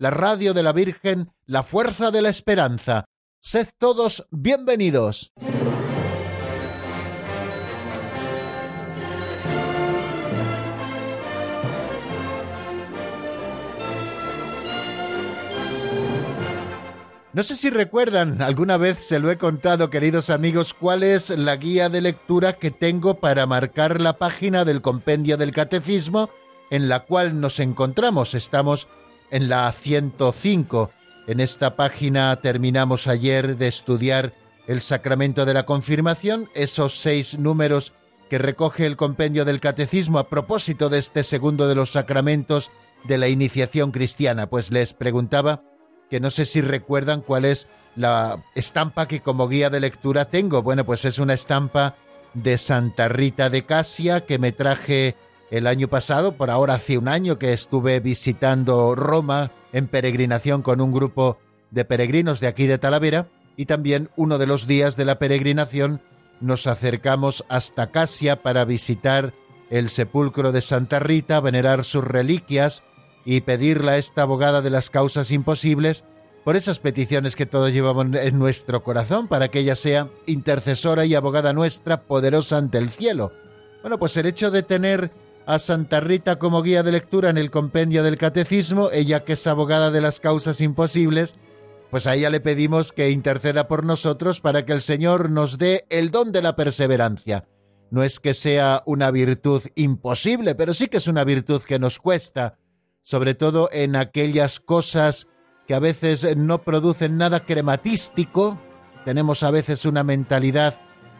la radio de la Virgen, la fuerza de la esperanza. Sed todos bienvenidos. No sé si recuerdan, alguna vez se lo he contado, queridos amigos, cuál es la guía de lectura que tengo para marcar la página del compendio del catecismo en la cual nos encontramos. Estamos en la 105. En esta página terminamos ayer de estudiar el sacramento de la confirmación, esos seis números que recoge el compendio del catecismo a propósito de este segundo de los sacramentos de la iniciación cristiana. Pues les preguntaba que no sé si recuerdan cuál es la estampa que como guía de lectura tengo. Bueno, pues es una estampa de Santa Rita de Casia que me traje el año pasado, por ahora hace un año que estuve visitando Roma en peregrinación con un grupo de peregrinos de aquí de Talavera y también uno de los días de la peregrinación nos acercamos hasta Casia para visitar el sepulcro de Santa Rita, venerar sus reliquias y pedirle a esta abogada de las causas imposibles por esas peticiones que todos llevamos en nuestro corazón, para que ella sea intercesora y abogada nuestra, poderosa ante el cielo. Bueno, pues el hecho de tener a Santa Rita como guía de lectura en el compendio del catecismo, ella que es abogada de las causas imposibles, pues a ella le pedimos que interceda por nosotros para que el Señor nos dé el don de la perseverancia. No es que sea una virtud imposible, pero sí que es una virtud que nos cuesta, sobre todo en aquellas cosas que a veces no producen nada crematístico. Tenemos a veces una mentalidad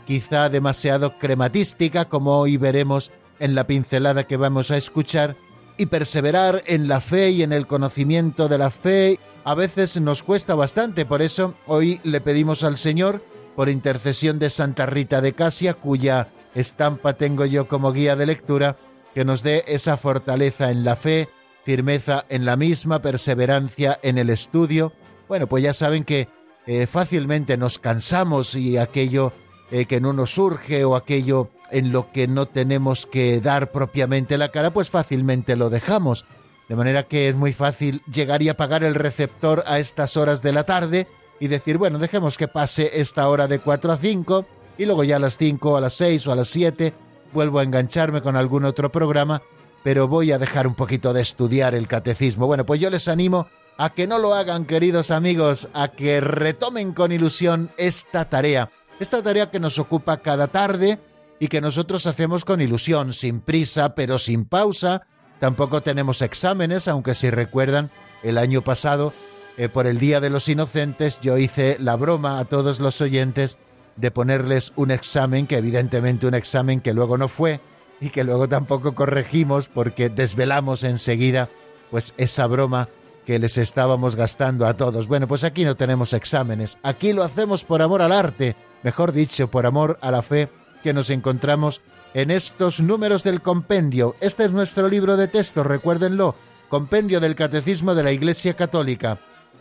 quizá demasiado crematística, como hoy veremos en la pincelada que vamos a escuchar, y perseverar en la fe y en el conocimiento de la fe a veces nos cuesta bastante. Por eso hoy le pedimos al Señor, por intercesión de Santa Rita de Casia, cuya estampa tengo yo como guía de lectura, que nos dé esa fortaleza en la fe, firmeza en la misma, perseverancia en el estudio. Bueno, pues ya saben que eh, fácilmente nos cansamos y aquello eh, que no nos surge o aquello en lo que no tenemos que dar propiamente la cara, pues fácilmente lo dejamos. De manera que es muy fácil llegar y apagar el receptor a estas horas de la tarde y decir, bueno, dejemos que pase esta hora de 4 a 5 y luego ya a las 5, a las 6 o a las 7 vuelvo a engancharme con algún otro programa pero voy a dejar un poquito de estudiar el catecismo. Bueno, pues yo les animo a que no lo hagan, queridos amigos, a que retomen con ilusión esta tarea, esta tarea que nos ocupa cada tarde y que nosotros hacemos con ilusión, sin prisa, pero sin pausa. Tampoco tenemos exámenes, aunque si recuerdan, el año pasado, eh, por el Día de los Inocentes, yo hice la broma a todos los oyentes de ponerles un examen, que evidentemente un examen que luego no fue, y que luego tampoco corregimos porque desvelamos enseguida pues esa broma que les estábamos gastando a todos. Bueno, pues aquí no tenemos exámenes, aquí lo hacemos por amor al arte, mejor dicho, por amor a la fe que nos encontramos en estos números del compendio. Este es nuestro libro de texto, recuérdenlo, compendio del Catecismo de la Iglesia Católica.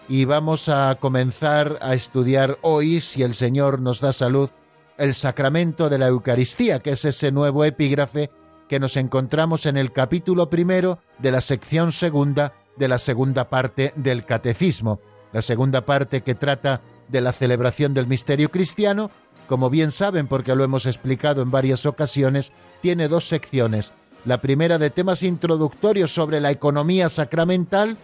Y vamos a comenzar a estudiar hoy, si el Señor nos da salud, el sacramento de la Eucaristía, que es ese nuevo epígrafe que nos encontramos en el capítulo primero de la sección segunda de la segunda parte del Catecismo, la segunda parte que trata de la celebración del misterio cristiano, como bien saben porque lo hemos explicado en varias ocasiones, tiene dos secciones. La primera de temas introductorios sobre la economía sacramental,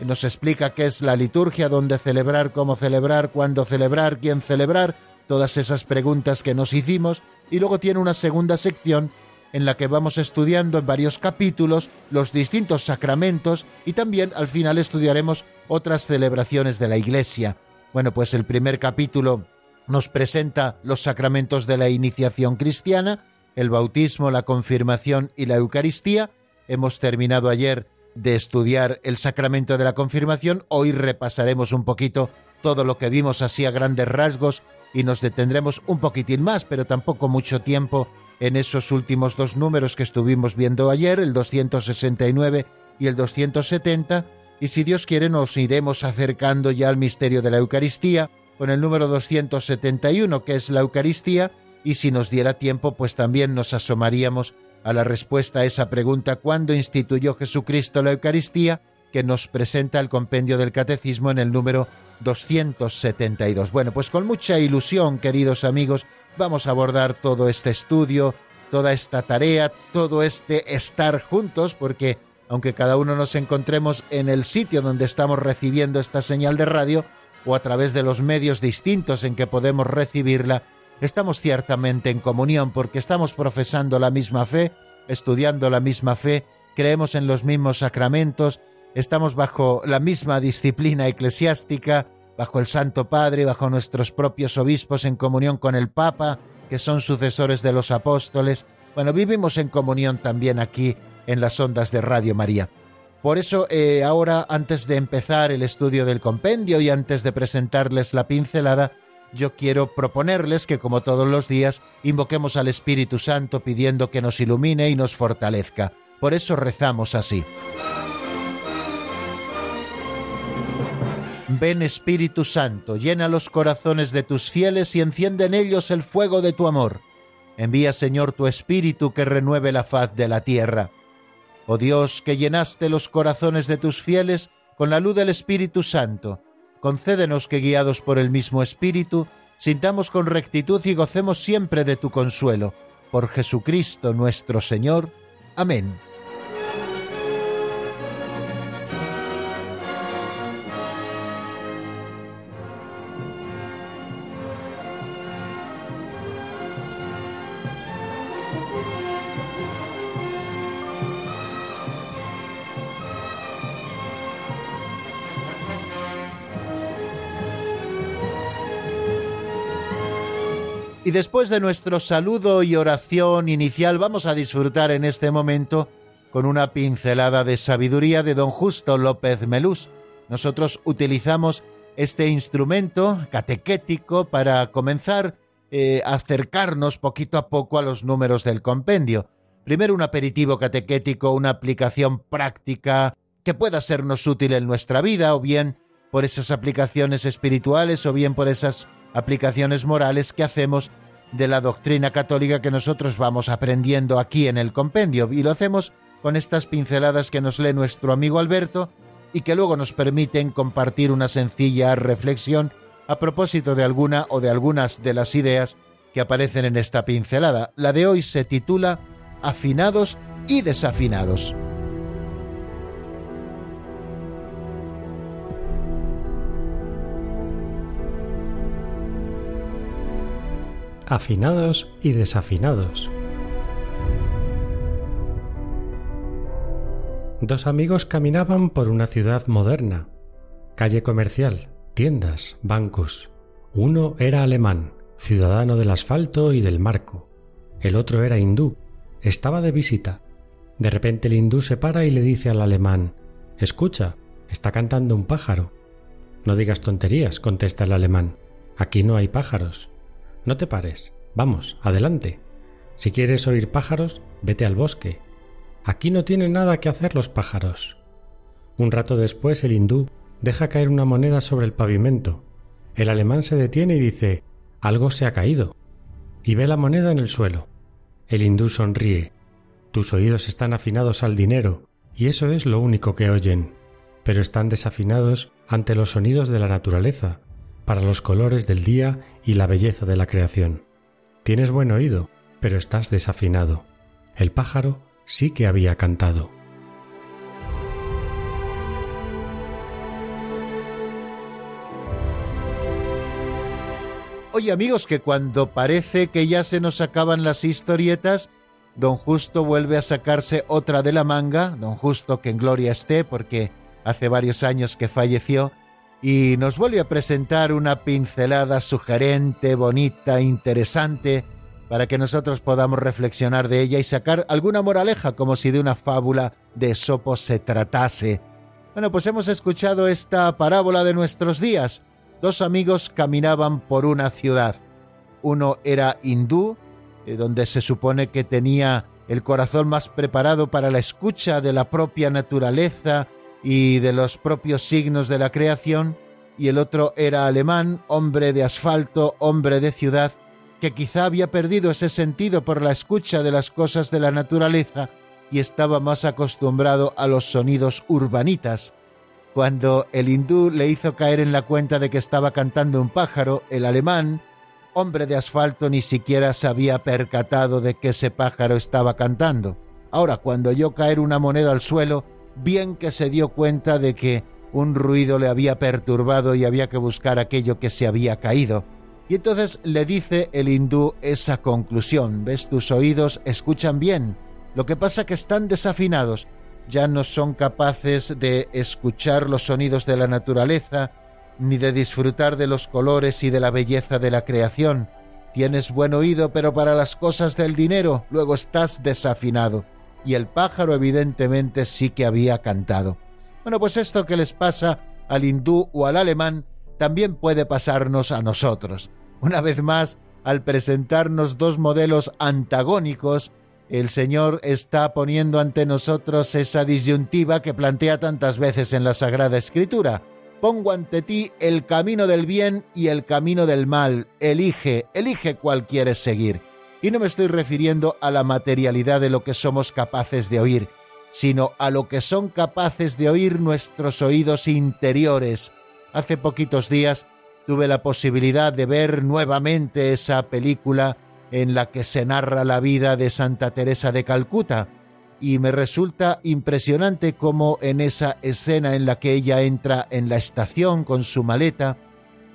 nos explica qué es la liturgia, dónde celebrar, cómo celebrar, cuándo celebrar, quién celebrar, todas esas preguntas que nos hicimos y luego tiene una segunda sección en la que vamos estudiando en varios capítulos los distintos sacramentos y también al final estudiaremos otras celebraciones de la Iglesia. Bueno, pues el primer capítulo nos presenta los sacramentos de la iniciación cristiana, el bautismo, la confirmación y la Eucaristía. Hemos terminado ayer de estudiar el sacramento de la confirmación. Hoy repasaremos un poquito todo lo que vimos así a grandes rasgos y nos detendremos un poquitín más, pero tampoco mucho tiempo en esos últimos dos números que estuvimos viendo ayer, el 269 y el 270, y si Dios quiere nos iremos acercando ya al misterio de la Eucaristía con el número 271, que es la Eucaristía, y si nos diera tiempo, pues también nos asomaríamos a la respuesta a esa pregunta ¿cuándo instituyó Jesucristo la Eucaristía? que nos presenta el compendio del Catecismo en el número 272. Bueno, pues con mucha ilusión, queridos amigos, vamos a abordar todo este estudio, toda esta tarea, todo este estar juntos, porque aunque cada uno nos encontremos en el sitio donde estamos recibiendo esta señal de radio, o a través de los medios distintos en que podemos recibirla, estamos ciertamente en comunión porque estamos profesando la misma fe, estudiando la misma fe, creemos en los mismos sacramentos, estamos bajo la misma disciplina eclesiástica, bajo el Santo Padre, bajo nuestros propios obispos en comunión con el Papa, que son sucesores de los apóstoles. Bueno, vivimos en comunión también aquí en las ondas de Radio María. Por eso, eh, ahora, antes de empezar el estudio del compendio y antes de presentarles la pincelada, yo quiero proponerles que, como todos los días, invoquemos al Espíritu Santo pidiendo que nos ilumine y nos fortalezca. Por eso rezamos así. Ven Espíritu Santo, llena los corazones de tus fieles y enciende en ellos el fuego de tu amor. Envía Señor tu Espíritu que renueve la faz de la tierra. Oh Dios, que llenaste los corazones de tus fieles con la luz del Espíritu Santo, concédenos que guiados por el mismo Espíritu, sintamos con rectitud y gocemos siempre de tu consuelo. Por Jesucristo nuestro Señor. Amén. Y después de nuestro saludo y oración inicial vamos a disfrutar en este momento con una pincelada de sabiduría de don Justo López Melús. Nosotros utilizamos este instrumento catequético para comenzar eh, a acercarnos poquito a poco a los números del compendio. Primero un aperitivo catequético, una aplicación práctica que pueda sernos útil en nuestra vida, o bien por esas aplicaciones espirituales, o bien por esas aplicaciones morales que hacemos de la doctrina católica que nosotros vamos aprendiendo aquí en el compendio y lo hacemos con estas pinceladas que nos lee nuestro amigo Alberto y que luego nos permiten compartir una sencilla reflexión a propósito de alguna o de algunas de las ideas que aparecen en esta pincelada. La de hoy se titula Afinados y desafinados. Afinados y desafinados. Dos amigos caminaban por una ciudad moderna, calle comercial, tiendas, bancos. Uno era alemán, ciudadano del asfalto y del marco. El otro era hindú, estaba de visita. De repente el hindú se para y le dice al alemán Escucha, está cantando un pájaro. No digas tonterías, contesta el alemán. Aquí no hay pájaros. No te pares. Vamos, adelante. Si quieres oír pájaros, vete al bosque. Aquí no tienen nada que hacer los pájaros. Un rato después el hindú deja caer una moneda sobre el pavimento. El alemán se detiene y dice Algo se ha caído. Y ve la moneda en el suelo. El hindú sonríe. Tus oídos están afinados al dinero, y eso es lo único que oyen, pero están desafinados ante los sonidos de la naturaleza, para los colores del día y la belleza de la creación. Tienes buen oído, pero estás desafinado. El pájaro sí que había cantado. Oye amigos, que cuando parece que ya se nos acaban las historietas, don Justo vuelve a sacarse otra de la manga, don Justo que en gloria esté porque hace varios años que falleció, y nos vuelve a presentar una pincelada sugerente, bonita, interesante para que nosotros podamos reflexionar de ella y sacar alguna moraleja como si de una fábula de Esopo se tratase. Bueno, pues hemos escuchado esta parábola de nuestros días. Dos amigos caminaban por una ciudad. Uno era hindú, eh, donde se supone que tenía el corazón más preparado para la escucha de la propia naturaleza y de los propios signos de la creación, y el otro era alemán, hombre de asfalto, hombre de ciudad, que quizá había perdido ese sentido por la escucha de las cosas de la naturaleza y estaba más acostumbrado a los sonidos urbanitas. Cuando el hindú le hizo caer en la cuenta de que estaba cantando un pájaro, el alemán, hombre de asfalto, ni siquiera se había percatado de que ese pájaro estaba cantando. Ahora, cuando oyó caer una moneda al suelo, bien que se dio cuenta de que un ruido le había perturbado y había que buscar aquello que se había caído. Y entonces le dice el hindú esa conclusión, ves, tus oídos escuchan bien, lo que pasa que están desafinados, ya no son capaces de escuchar los sonidos de la naturaleza, ni de disfrutar de los colores y de la belleza de la creación. Tienes buen oído, pero para las cosas del dinero luego estás desafinado. Y el pájaro evidentemente sí que había cantado. Bueno, pues esto que les pasa al hindú o al alemán también puede pasarnos a nosotros. Una vez más, al presentarnos dos modelos antagónicos, el Señor está poniendo ante nosotros esa disyuntiva que plantea tantas veces en la Sagrada Escritura. Pongo ante ti el camino del bien y el camino del mal. Elige, elige cuál quieres seguir. Y no me estoy refiriendo a la materialidad de lo que somos capaces de oír, sino a lo que son capaces de oír nuestros oídos interiores. Hace poquitos días tuve la posibilidad de ver nuevamente esa película en la que se narra la vida de Santa Teresa de Calcuta, y me resulta impresionante cómo en esa escena en la que ella entra en la estación con su maleta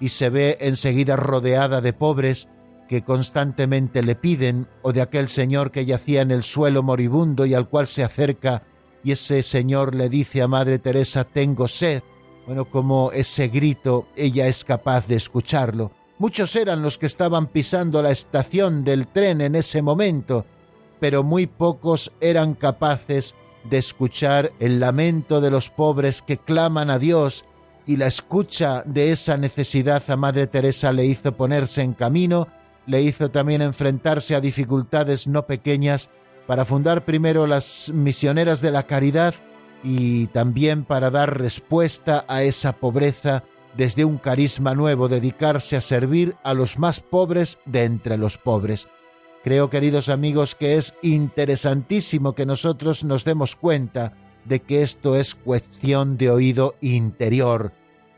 y se ve enseguida rodeada de pobres que constantemente le piden, o de aquel señor que yacía en el suelo moribundo y al cual se acerca y ese señor le dice a Madre Teresa, tengo sed, bueno, como ese grito ella es capaz de escucharlo. Muchos eran los que estaban pisando la estación del tren en ese momento, pero muy pocos eran capaces de escuchar el lamento de los pobres que claman a Dios y la escucha de esa necesidad a Madre Teresa le hizo ponerse en camino, le hizo también enfrentarse a dificultades no pequeñas para fundar primero las misioneras de la caridad y también para dar respuesta a esa pobreza desde un carisma nuevo, dedicarse a servir a los más pobres de entre los pobres. Creo, queridos amigos, que es interesantísimo que nosotros nos demos cuenta de que esto es cuestión de oído interior.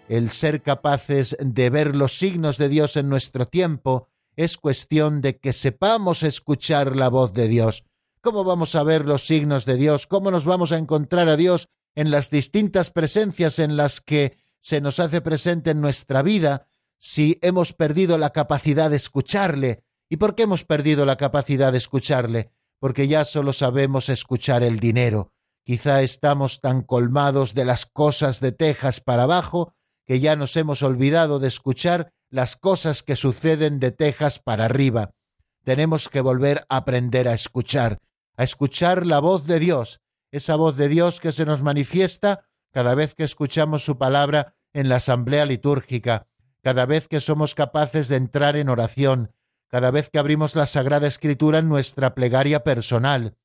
El ser capaces de ver los signos de Dios en nuestro tiempo es cuestión de que sepamos escuchar la voz de Dios. ¿Cómo vamos a ver los signos de Dios? ¿Cómo nos vamos a encontrar a Dios en las distintas presencias en las que se nos hace presente en nuestra vida si hemos perdido la capacidad de escucharle? ¿Y por qué hemos perdido la capacidad de escucharle? Porque ya solo sabemos escuchar el dinero. Quizá estamos tan colmados de las cosas de Texas para abajo que ya nos hemos olvidado de escuchar las cosas que suceden de Texas para arriba. Tenemos que volver a aprender a escuchar a escuchar la voz de Dios, esa voz de Dios que se nos manifiesta cada vez que escuchamos su palabra en la asamblea litúrgica, cada vez que somos capaces de entrar en oración, cada vez que abrimos la Sagrada Escritura en nuestra plegaria personal,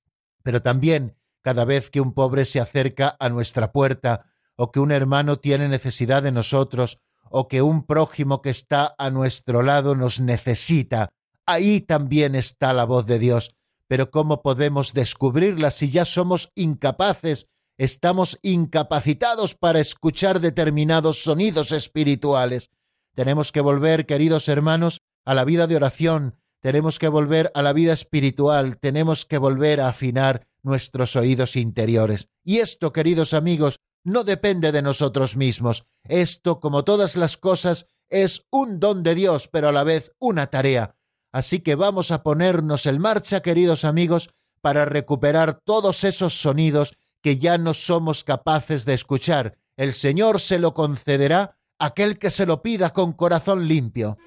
pero también cada vez que un pobre se acerca a nuestra puerta, o que un hermano tiene necesidad de nosotros, o que un prójimo que está a nuestro lado nos necesita. Ahí también está la voz de Dios, pero ¿cómo podemos descubrirla si ya somos incapaces, estamos incapacitados para escuchar determinados sonidos espirituales? Tenemos que volver, queridos hermanos, a la vida de oración, tenemos que volver a la vida espiritual, tenemos que volver a afinar nuestros oídos interiores. Y esto, queridos amigos, no depende de nosotros mismos. Esto, como todas las cosas, es un don de Dios, pero a la vez una tarea. Así que vamos a ponernos en marcha, queridos amigos, para recuperar todos esos sonidos que ya no somos capaces de escuchar. El Señor se lo concederá a aquel que se lo pida con corazón limpio.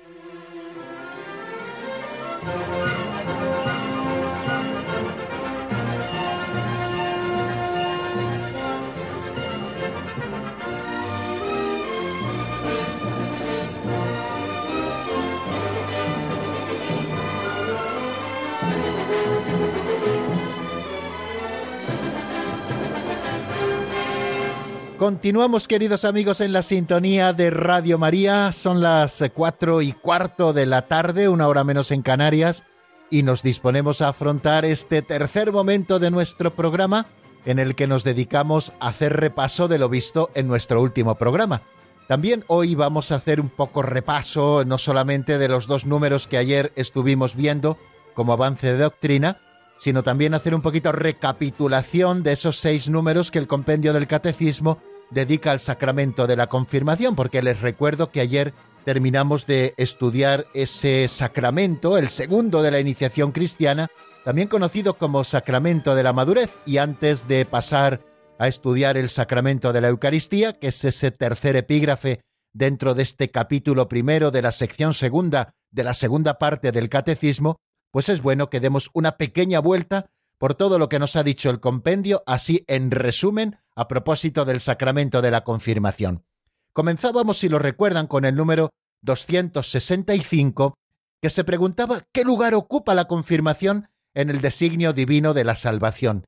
Continuamos, queridos amigos, en la sintonía de Radio María. Son las cuatro y cuarto de la tarde, una hora menos en Canarias, y nos disponemos a afrontar este tercer momento de nuestro programa en el que nos dedicamos a hacer repaso de lo visto en nuestro último programa. También hoy vamos a hacer un poco repaso, no solamente de los dos números que ayer estuvimos viendo como avance de doctrina, sino también hacer un poquito recapitulación de esos seis números que el compendio del catecismo dedica al sacramento de la confirmación, porque les recuerdo que ayer terminamos de estudiar ese sacramento, el segundo de la iniciación cristiana, también conocido como sacramento de la madurez, y antes de pasar a estudiar el sacramento de la Eucaristía, que es ese tercer epígrafe dentro de este capítulo primero de la sección segunda de la segunda parte del catecismo, pues es bueno que demos una pequeña vuelta por todo lo que nos ha dicho el compendio, así en resumen, a propósito del sacramento de la confirmación. Comenzábamos, si lo recuerdan, con el número 265, que se preguntaba qué lugar ocupa la confirmación en el designio divino de la salvación.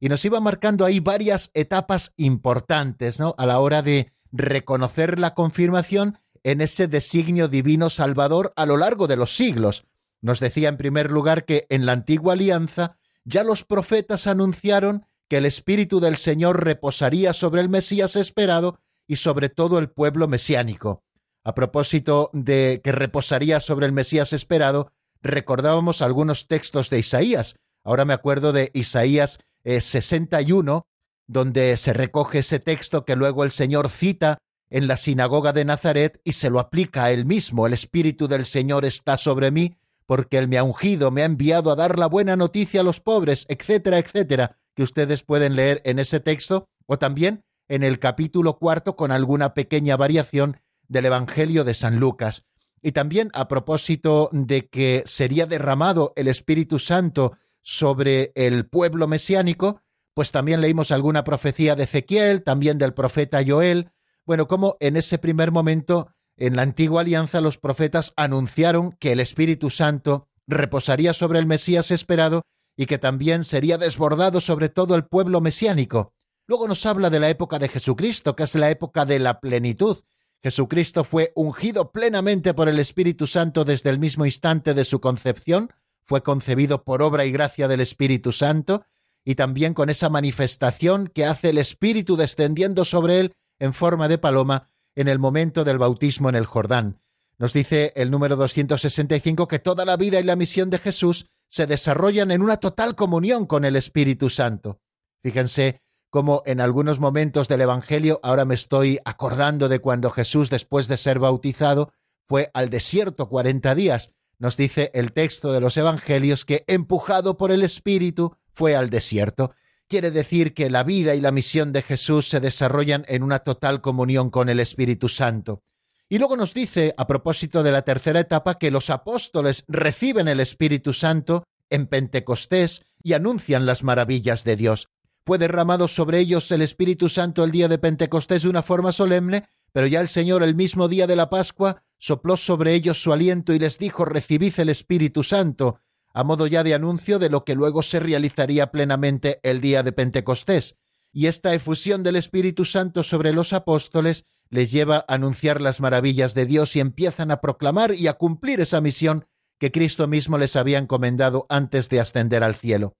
Y nos iba marcando ahí varias etapas importantes. A la hora de reconocer la confirmación en ese designio divino salvador a lo largo de los siglos. Nos decía en primer lugar que en la antigua alianza ya los profetas anunciaron que el Espíritu del Señor reposaría sobre el Mesías esperado y sobre todo el pueblo mesiánico. A propósito de que reposaría sobre el Mesías esperado, recordábamos algunos textos de Isaías. Ahora me acuerdo de Isaías 61, eh, donde se recoge ese texto que luego el Señor cita en la sinagoga de Nazaret y se lo aplica a él mismo. El Espíritu del Señor está sobre mí porque Él me ha ungido, me ha enviado a dar la buena noticia a los pobres, etcétera, etcétera, que ustedes pueden leer en ese texto, o también en el capítulo cuarto con alguna pequeña variación del Evangelio de San Lucas. Y también a propósito de que sería derramado el Espíritu Santo sobre el pueblo mesiánico, pues también leímos alguna profecía de Ezequiel, también del profeta Joel, bueno, como en ese primer momento en la antigua alianza los profetas anunciaron que el Espíritu Santo reposaría sobre el Mesías esperado y que también sería desbordado sobre todo el pueblo mesiánico. Luego nos habla de la época de Jesucristo, que es la época de la plenitud. Jesucristo fue ungido plenamente por el Espíritu Santo desde el mismo instante de su concepción, fue concebido por obra y gracia del Espíritu Santo, y también con esa manifestación que hace el Espíritu descendiendo sobre él en forma de paloma en el momento del bautismo en el Jordán. Nos dice el número 265 que toda la vida y la misión de Jesús se desarrollan en una total comunión con el Espíritu Santo. Fíjense cómo en algunos momentos del Evangelio, ahora me estoy acordando de cuando Jesús, después de ser bautizado, fue al desierto cuarenta días. Nos dice el texto de los Evangelios que, empujado por el Espíritu, fue al desierto quiere decir que la vida y la misión de Jesús se desarrollan en una total comunión con el Espíritu Santo. Y luego nos dice, a propósito de la tercera etapa, que los apóstoles reciben el Espíritu Santo en Pentecostés y anuncian las maravillas de Dios. Fue derramado sobre ellos el Espíritu Santo el día de Pentecostés de una forma solemne, pero ya el Señor el mismo día de la Pascua sopló sobre ellos su aliento y les dijo, recibid el Espíritu Santo, a modo ya de anuncio de lo que luego se realizaría plenamente el día de Pentecostés. Y esta efusión del Espíritu Santo sobre los apóstoles les lleva a anunciar las maravillas de Dios y empiezan a proclamar y a cumplir esa misión que Cristo mismo les había encomendado antes de ascender al cielo.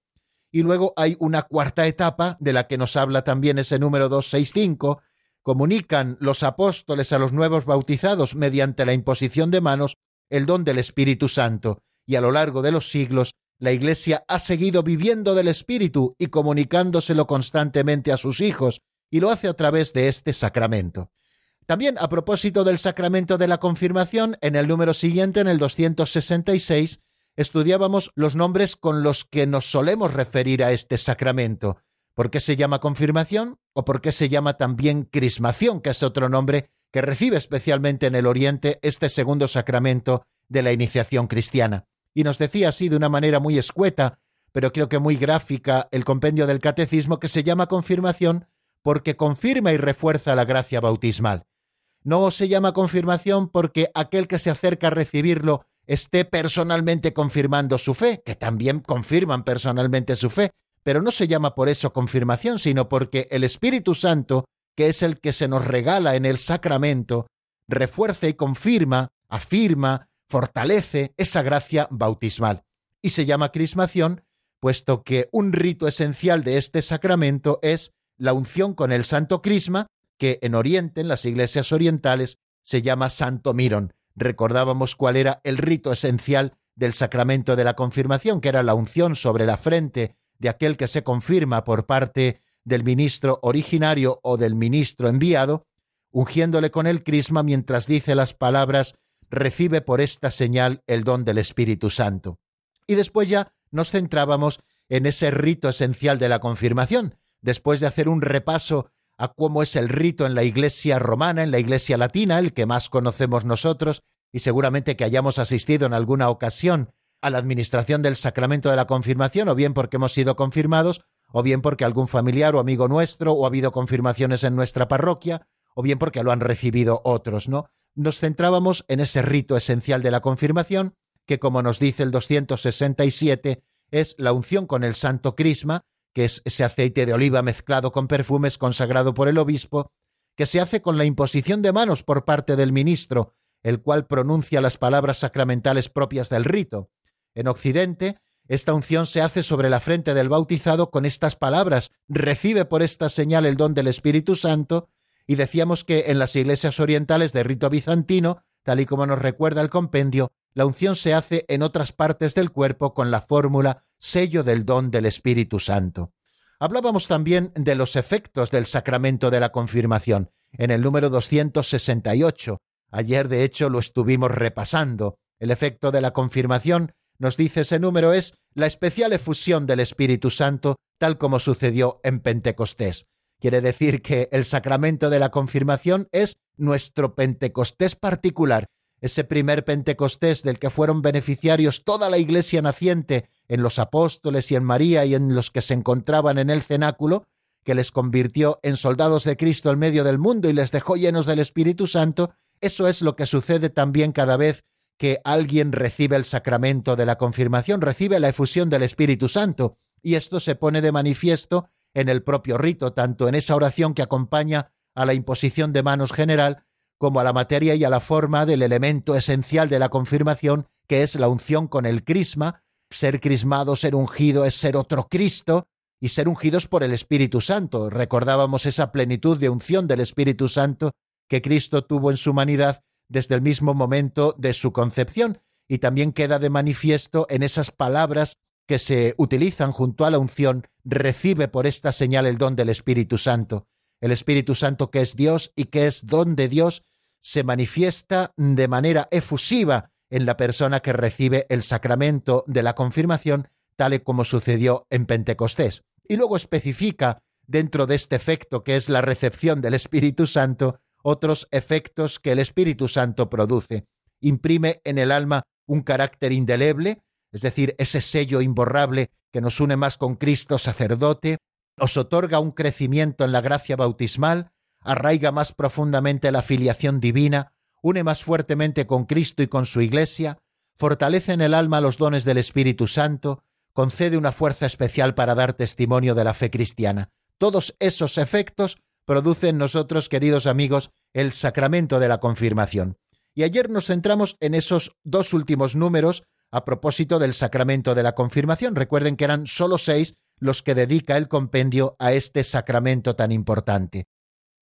Y luego hay una cuarta etapa de la que nos habla también ese número 265. Comunican los apóstoles a los nuevos bautizados mediante la imposición de manos el don del Espíritu Santo y a lo largo de los siglos la Iglesia ha seguido viviendo del Espíritu y comunicándoselo constantemente a sus hijos, y lo hace a través de este sacramento. También a propósito del sacramento de la confirmación, en el número siguiente, en el 266, estudiábamos los nombres con los que nos solemos referir a este sacramento. ¿Por qué se llama confirmación? ¿O por qué se llama también crismación, que es otro nombre que recibe especialmente en el Oriente este segundo sacramento de la iniciación cristiana? y nos decía así de una manera muy escueta, pero creo que muy gráfica, el compendio del catecismo que se llama confirmación porque confirma y refuerza la gracia bautismal. No se llama confirmación porque aquel que se acerca a recibirlo esté personalmente confirmando su fe, que también confirman personalmente su fe, pero no se llama por eso confirmación, sino porque el Espíritu Santo que es el que se nos regala en el sacramento, refuerza y confirma, afirma, fortalece esa gracia bautismal. Y se llama crismación, puesto que un rito esencial de este sacramento es la unción con el santo crisma, que en Oriente, en las iglesias orientales, se llama Santo Mirón. Recordábamos cuál era el rito esencial del sacramento de la confirmación, que era la unción sobre la frente de aquel que se confirma por parte del ministro originario o del ministro enviado, ungiéndole con el crisma mientras dice las palabras recibe por esta señal el don del Espíritu Santo. Y después ya nos centrábamos en ese rito esencial de la confirmación, después de hacer un repaso a cómo es el rito en la Iglesia romana, en la Iglesia latina, el que más conocemos nosotros, y seguramente que hayamos asistido en alguna ocasión a la administración del sacramento de la confirmación, o bien porque hemos sido confirmados, o bien porque algún familiar o amigo nuestro, o ha habido confirmaciones en nuestra parroquia, o bien porque lo han recibido otros, ¿no? Nos centrábamos en ese rito esencial de la confirmación, que como nos dice el 267, es la unción con el santo crisma, que es ese aceite de oliva mezclado con perfumes consagrado por el obispo, que se hace con la imposición de manos por parte del ministro, el cual pronuncia las palabras sacramentales propias del rito. En Occidente, esta unción se hace sobre la frente del bautizado con estas palabras, recibe por esta señal el don del Espíritu Santo, y decíamos que en las iglesias orientales de rito bizantino, tal y como nos recuerda el compendio, la unción se hace en otras partes del cuerpo con la fórmula sello del don del Espíritu Santo. Hablábamos también de los efectos del sacramento de la confirmación en el número 268. Ayer, de hecho, lo estuvimos repasando. El efecto de la confirmación, nos dice ese número, es la especial efusión del Espíritu Santo, tal como sucedió en Pentecostés. Quiere decir que el sacramento de la confirmación es nuestro Pentecostés particular, ese primer Pentecostés del que fueron beneficiarios toda la iglesia naciente en los apóstoles y en María y en los que se encontraban en el cenáculo, que les convirtió en soldados de Cristo en medio del mundo y les dejó llenos del Espíritu Santo, eso es lo que sucede también cada vez que alguien recibe el sacramento de la confirmación, recibe la efusión del Espíritu Santo, y esto se pone de manifiesto en el propio rito, tanto en esa oración que acompaña a la imposición de manos general, como a la materia y a la forma del elemento esencial de la confirmación, que es la unción con el crisma. Ser crismado, ser ungido, es ser otro Cristo, y ser ungidos por el Espíritu Santo. Recordábamos esa plenitud de unción del Espíritu Santo que Cristo tuvo en su humanidad desde el mismo momento de su concepción, y también queda de manifiesto en esas palabras que se utilizan junto a la unción, recibe por esta señal el don del Espíritu Santo. El Espíritu Santo que es Dios y que es don de Dios se manifiesta de manera efusiva en la persona que recibe el sacramento de la confirmación, tal y como sucedió en Pentecostés. Y luego especifica, dentro de este efecto que es la recepción del Espíritu Santo, otros efectos que el Espíritu Santo produce. Imprime en el alma un carácter indeleble, es decir, ese sello imborrable que nos une más con Cristo sacerdote, os otorga un crecimiento en la gracia bautismal, arraiga más profundamente la filiación divina, une más fuertemente con Cristo y con su Iglesia, fortalece en el alma los dones del Espíritu Santo, concede una fuerza especial para dar testimonio de la fe cristiana. Todos esos efectos producen en nosotros, queridos amigos, el sacramento de la confirmación. Y ayer nos centramos en esos dos últimos números a propósito del sacramento de la confirmación. Recuerden que eran solo seis los que dedica el compendio a este sacramento tan importante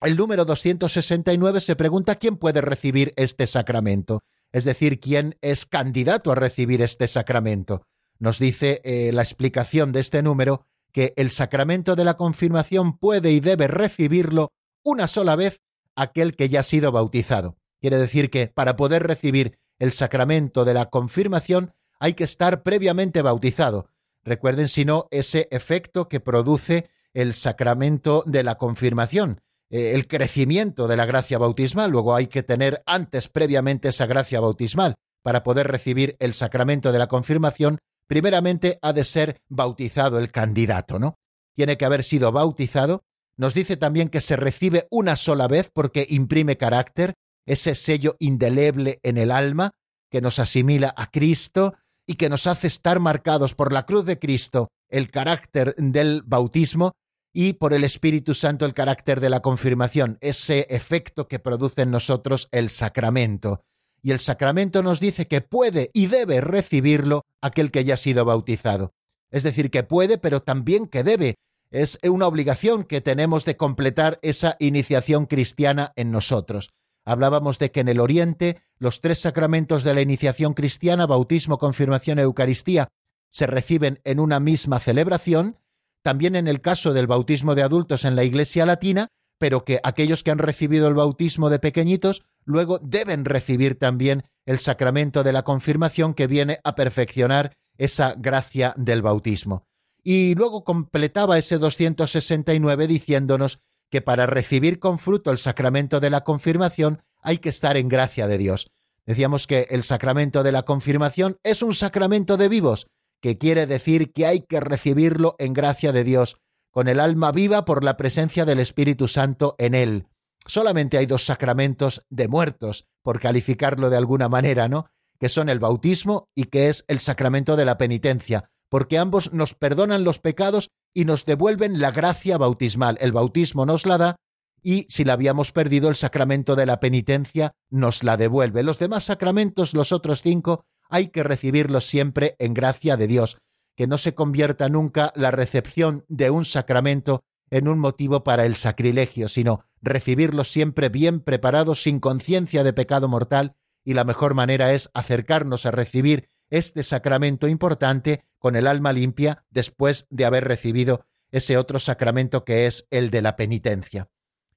el número 269 se pregunta quién puede recibir este sacramento, es decir, quién es candidato a recibir este sacramento. Nos dice eh, la explicación de este número que el sacramento de la confirmación puede y debe recibirlo una sola vez aquel que ya ha sido bautizado. Quiere decir que para poder recibir el sacramento de la confirmación hay que estar previamente bautizado. Recuerden, si no, ese efecto que produce el sacramento de la confirmación, eh, el crecimiento de la gracia bautismal. Luego hay que tener antes previamente esa gracia bautismal para poder recibir el sacramento de la confirmación. Primeramente ha de ser bautizado el candidato, ¿no? Tiene que haber sido bautizado. Nos dice también que se recibe una sola vez porque imprime carácter, ese sello indeleble en el alma que nos asimila a Cristo y que nos hace estar marcados por la cruz de Cristo el carácter del bautismo y por el Espíritu Santo el carácter de la confirmación, ese efecto que produce en nosotros el sacramento. Y el sacramento nos dice que puede y debe recibirlo aquel que ya ha sido bautizado. Es decir, que puede, pero también que debe. Es una obligación que tenemos de completar esa iniciación cristiana en nosotros. Hablábamos de que en el Oriente los tres sacramentos de la iniciación cristiana, bautismo, confirmación Eucaristía, se reciben en una misma celebración, también en el caso del bautismo de adultos en la Iglesia Latina, pero que aquellos que han recibido el bautismo de pequeñitos luego deben recibir también el sacramento de la confirmación que viene a perfeccionar esa gracia del bautismo. Y luego completaba ese 269 diciéndonos que para recibir con fruto el sacramento de la confirmación hay que estar en gracia de Dios. Decíamos que el sacramento de la confirmación es un sacramento de vivos, que quiere decir que hay que recibirlo en gracia de Dios, con el alma viva por la presencia del Espíritu Santo en él. Solamente hay dos sacramentos de muertos, por calificarlo de alguna manera, ¿no? Que son el bautismo y que es el sacramento de la penitencia, porque ambos nos perdonan los pecados y nos devuelven la gracia bautismal. El bautismo nos la da y si la habíamos perdido, el sacramento de la penitencia nos la devuelve. Los demás sacramentos, los otros cinco, hay que recibirlos siempre en gracia de Dios, que no se convierta nunca la recepción de un sacramento en un motivo para el sacrilegio, sino recibirlos siempre bien preparados, sin conciencia de pecado mortal, y la mejor manera es acercarnos a recibir este sacramento importante con el alma limpia después de haber recibido ese otro sacramento que es el de la penitencia.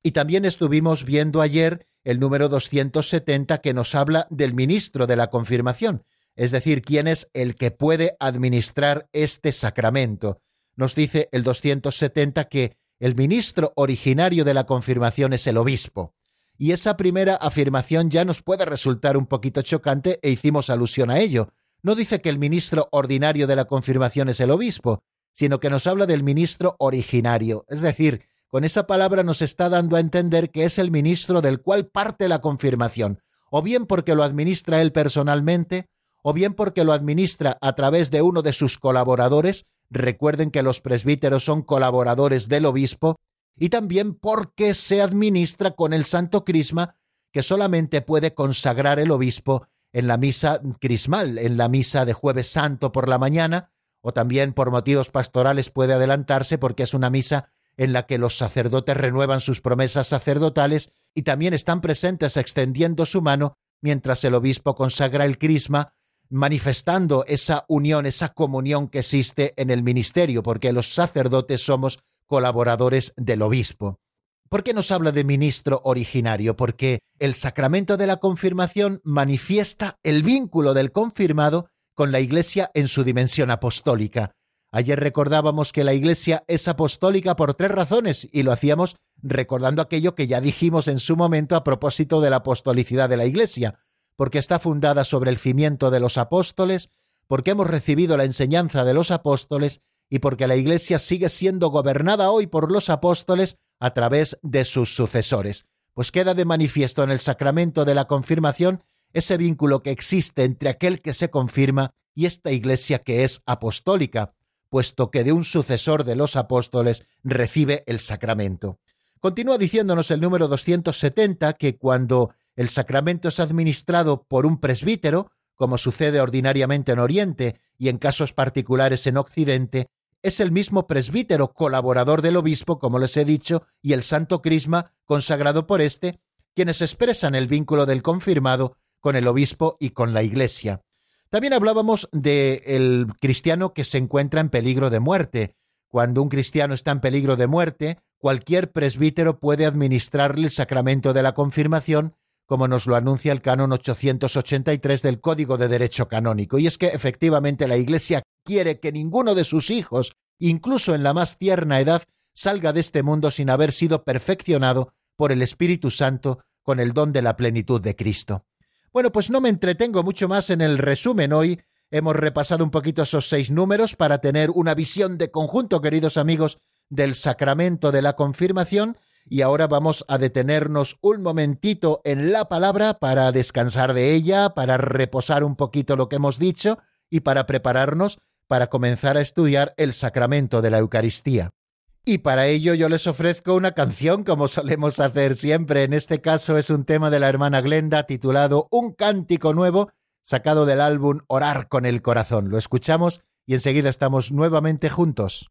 Y también estuvimos viendo ayer el número 270 que nos habla del ministro de la confirmación, es decir, quién es el que puede administrar este sacramento. Nos dice el 270 que el ministro originario de la confirmación es el obispo. Y esa primera afirmación ya nos puede resultar un poquito chocante e hicimos alusión a ello. No dice que el ministro ordinario de la confirmación es el obispo, sino que nos habla del ministro originario. Es decir, con esa palabra nos está dando a entender que es el ministro del cual parte la confirmación, o bien porque lo administra él personalmente, o bien porque lo administra a través de uno de sus colaboradores, recuerden que los presbíteros son colaboradores del obispo, y también porque se administra con el santo crisma que solamente puede consagrar el obispo en la misa crismal, en la misa de jueves santo por la mañana, o también por motivos pastorales puede adelantarse porque es una misa en la que los sacerdotes renuevan sus promesas sacerdotales y también están presentes extendiendo su mano mientras el obispo consagra el crisma manifestando esa unión, esa comunión que existe en el ministerio, porque los sacerdotes somos colaboradores del obispo. ¿Por qué nos habla de ministro originario? Porque el sacramento de la confirmación manifiesta el vínculo del confirmado con la Iglesia en su dimensión apostólica. Ayer recordábamos que la Iglesia es apostólica por tres razones y lo hacíamos recordando aquello que ya dijimos en su momento a propósito de la apostolicidad de la Iglesia porque está fundada sobre el cimiento de los apóstoles, porque hemos recibido la enseñanza de los apóstoles y porque la Iglesia sigue siendo gobernada hoy por los apóstoles a través de sus sucesores. Pues queda de manifiesto en el sacramento de la confirmación ese vínculo que existe entre aquel que se confirma y esta Iglesia que es apostólica, puesto que de un sucesor de los apóstoles recibe el sacramento. Continúa diciéndonos el número 270 que cuando el sacramento es administrado por un presbítero, como sucede ordinariamente en Oriente y en casos particulares en Occidente, es el mismo presbítero colaborador del obispo, como les he dicho, y el santo crisma consagrado por éste, quienes expresan el vínculo del confirmado con el obispo y con la iglesia. También hablábamos del el cristiano que se encuentra en peligro de muerte. Cuando un cristiano está en peligro de muerte, cualquier presbítero puede administrarle el sacramento de la confirmación como nos lo anuncia el canon 883 del Código de Derecho Canónico. Y es que efectivamente la Iglesia quiere que ninguno de sus hijos, incluso en la más tierna edad, salga de este mundo sin haber sido perfeccionado por el Espíritu Santo con el don de la plenitud de Cristo. Bueno, pues no me entretengo mucho más en el resumen hoy. Hemos repasado un poquito esos seis números para tener una visión de conjunto, queridos amigos, del sacramento de la confirmación y ahora vamos a detenernos un momentito en la palabra para descansar de ella, para reposar un poquito lo que hemos dicho y para prepararnos para comenzar a estudiar el sacramento de la Eucaristía. Y para ello yo les ofrezco una canción como solemos hacer siempre. En este caso es un tema de la hermana Glenda titulado Un cántico nuevo, sacado del álbum Orar con el corazón. Lo escuchamos y enseguida estamos nuevamente juntos.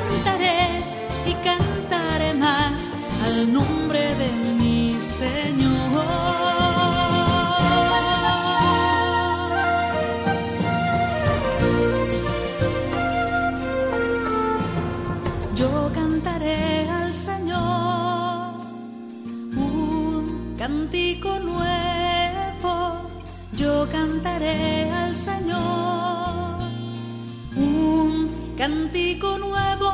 el nombre de mi Señor. Yo cantaré al Señor un cántico nuevo. Yo cantaré al Señor un cántico nuevo.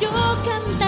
Yo cantaré.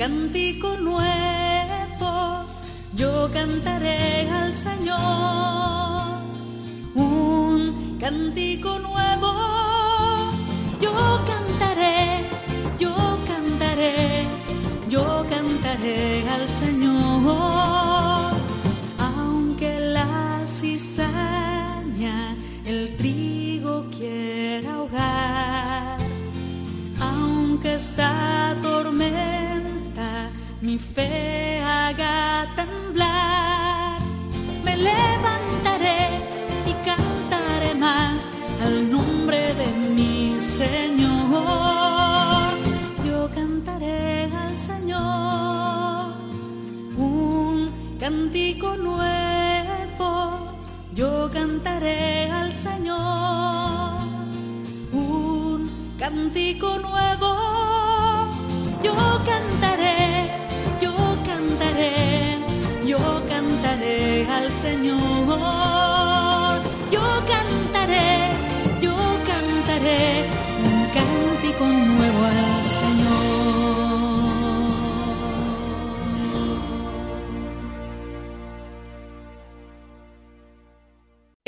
cántico nuevo. Yo cantaré Señor un cántico nuevo. Yo cantaré, yo cantaré, yo cantaré al Señor. Aunque la cizaña el trigo quiera ahogar, aunque esta tormenta mi fe haga levantaré y cantaré más al nombre de mi Señor. Yo cantaré al Señor un cántico nuevo. Yo cantaré al Señor un cántico nuevo. Yo cantaré,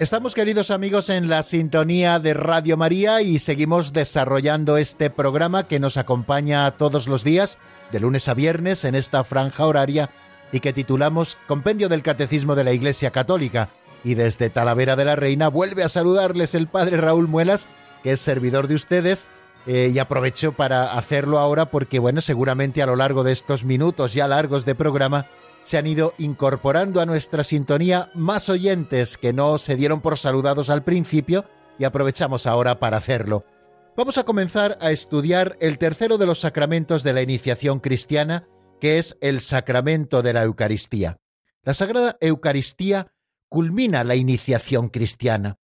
Estamos queridos amigos en la sintonía de Radio María y seguimos desarrollando este programa que nos acompaña todos los días, de lunes a viernes, en esta franja horaria y que titulamos Compendio del Catecismo de la Iglesia Católica. Y desde Talavera de la Reina vuelve a saludarles el Padre Raúl Muelas, que es servidor de ustedes, eh, y aprovecho para hacerlo ahora porque, bueno, seguramente a lo largo de estos minutos ya largos de programa, se han ido incorporando a nuestra sintonía más oyentes que no se dieron por saludados al principio y aprovechamos ahora para hacerlo. Vamos a comenzar a estudiar el tercero de los sacramentos de la iniciación cristiana, que es el sacramento de la Eucaristía. La Sagrada Eucaristía culmina la iniciación cristiana.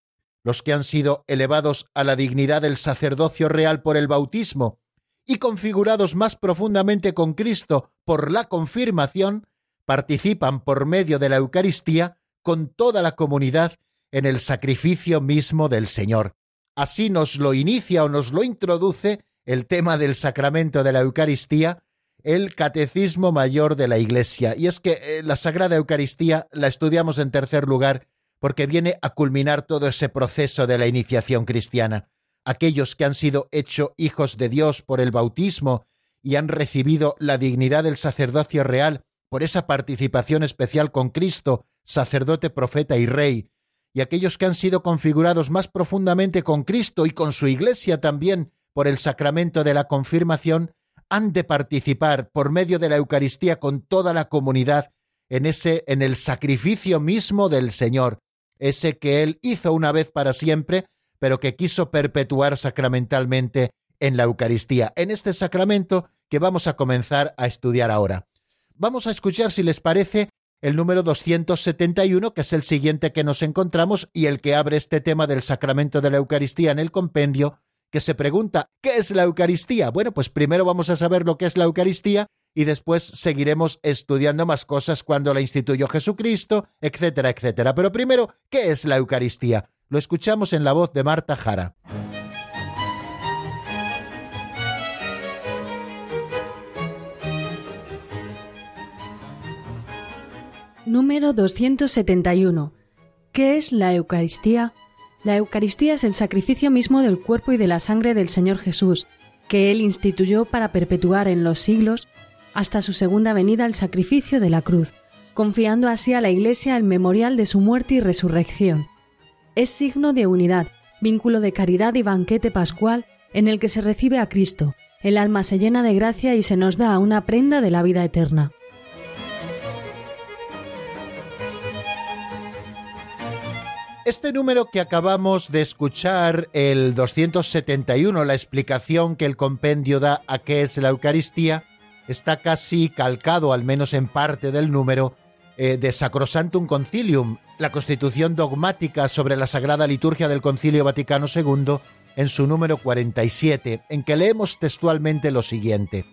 Los que han sido elevados a la dignidad del sacerdocio real por el bautismo y configurados más profundamente con Cristo por la confirmación, participan por medio de la Eucaristía con toda la comunidad en el sacrificio mismo del Señor. Así nos lo inicia o nos lo introduce el tema del sacramento de la Eucaristía, el Catecismo Mayor de la Iglesia. Y es que eh, la Sagrada Eucaristía la estudiamos en tercer lugar porque viene a culminar todo ese proceso de la iniciación cristiana. Aquellos que han sido hechos hijos de Dios por el bautismo y han recibido la dignidad del sacerdocio real por esa participación especial con Cristo, sacerdote, profeta y rey, y aquellos que han sido configurados más profundamente con Cristo y con su Iglesia también por el sacramento de la confirmación, han de participar por medio de la Eucaristía con toda la comunidad en ese en el sacrificio mismo del Señor, ese que él hizo una vez para siempre, pero que quiso perpetuar sacramentalmente en la Eucaristía, en este sacramento que vamos a comenzar a estudiar ahora. Vamos a escuchar, si les parece, el número 271, que es el siguiente que nos encontramos y el que abre este tema del sacramento de la Eucaristía en el compendio, que se pregunta, ¿qué es la Eucaristía? Bueno, pues primero vamos a saber lo que es la Eucaristía y después seguiremos estudiando más cosas cuando la instituyó Jesucristo, etcétera, etcétera. Pero primero, ¿qué es la Eucaristía? Lo escuchamos en la voz de Marta Jara. Número 271. ¿Qué es la Eucaristía? La Eucaristía es el sacrificio mismo del cuerpo y de la sangre del Señor Jesús, que Él instituyó para perpetuar en los siglos, hasta su segunda venida, el sacrificio de la cruz, confiando así a la Iglesia el memorial de su muerte y resurrección. Es signo de unidad, vínculo de caridad y banquete pascual en el que se recibe a Cristo, el alma se llena de gracia y se nos da una prenda de la vida eterna. Este número que acabamos de escuchar, el 271, la explicación que el compendio da a qué es la Eucaristía, está casi calcado, al menos en parte del número, eh, de Sacrosantum Concilium, la constitución dogmática sobre la Sagrada Liturgia del Concilio Vaticano II, en su número 47, en que leemos textualmente lo siguiente.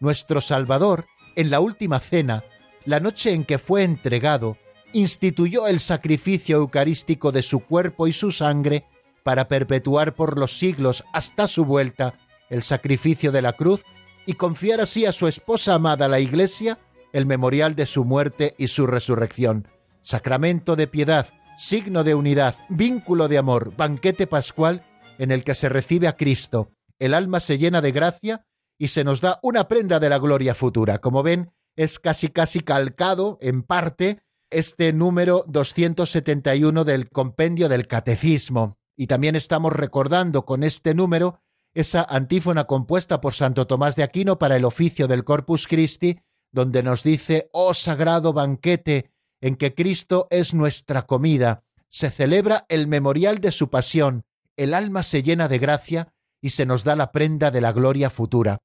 Nuestro Salvador, en la última cena, la noche en que fue entregado, instituyó el sacrificio eucarístico de su cuerpo y su sangre para perpetuar por los siglos hasta su vuelta el sacrificio de la cruz y confiar así a su esposa amada la Iglesia el memorial de su muerte y su resurrección, sacramento de piedad, signo de unidad, vínculo de amor, banquete pascual en el que se recibe a Cristo, el alma se llena de gracia y se nos da una prenda de la gloria futura. Como ven, es casi casi calcado en parte este número 271 del compendio del Catecismo. Y también estamos recordando con este número esa antífona compuesta por Santo Tomás de Aquino para el oficio del Corpus Christi, donde nos dice, oh sagrado banquete, en que Cristo es nuestra comida, se celebra el memorial de su pasión, el alma se llena de gracia y se nos da la prenda de la gloria futura.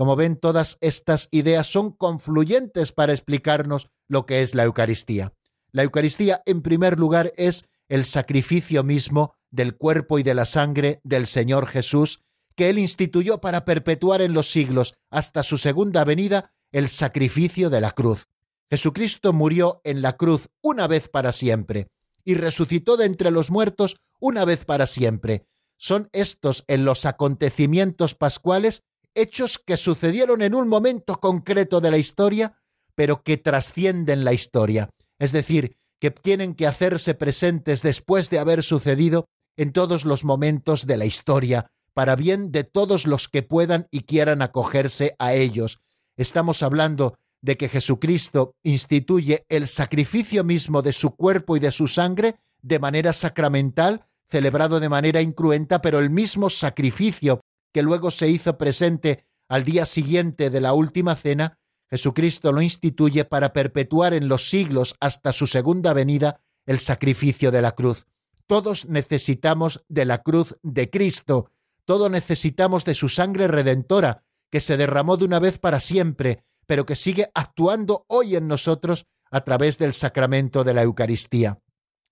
Como ven, todas estas ideas son confluyentes para explicarnos lo que es la Eucaristía. La Eucaristía, en primer lugar, es el sacrificio mismo del cuerpo y de la sangre del Señor Jesús, que Él instituyó para perpetuar en los siglos, hasta su segunda venida, el sacrificio de la cruz. Jesucristo murió en la cruz una vez para siempre, y resucitó de entre los muertos una vez para siempre. Son estos en los acontecimientos pascuales hechos que sucedieron en un momento concreto de la historia, pero que trascienden la historia, es decir, que tienen que hacerse presentes después de haber sucedido en todos los momentos de la historia, para bien de todos los que puedan y quieran acogerse a ellos. Estamos hablando de que Jesucristo instituye el sacrificio mismo de su cuerpo y de su sangre de manera sacramental, celebrado de manera incruenta, pero el mismo sacrificio que luego se hizo presente al día siguiente de la última cena, Jesucristo lo instituye para perpetuar en los siglos hasta su segunda venida el sacrificio de la cruz. Todos necesitamos de la cruz de Cristo, todos necesitamos de su sangre redentora, que se derramó de una vez para siempre, pero que sigue actuando hoy en nosotros a través del sacramento de la Eucaristía.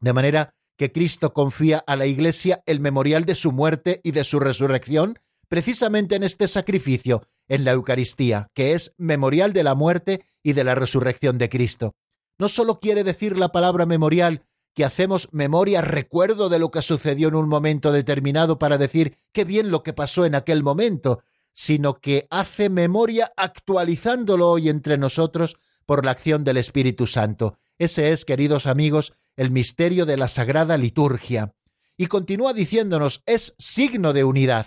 De manera que Cristo confía a la Iglesia el memorial de su muerte y de su resurrección precisamente en este sacrificio, en la Eucaristía, que es memorial de la muerte y de la resurrección de Cristo. No solo quiere decir la palabra memorial que hacemos memoria, recuerdo de lo que sucedió en un momento determinado para decir qué bien lo que pasó en aquel momento, sino que hace memoria actualizándolo hoy entre nosotros por la acción del Espíritu Santo. Ese es, queridos amigos, el misterio de la Sagrada Liturgia. Y continúa diciéndonos, es signo de unidad.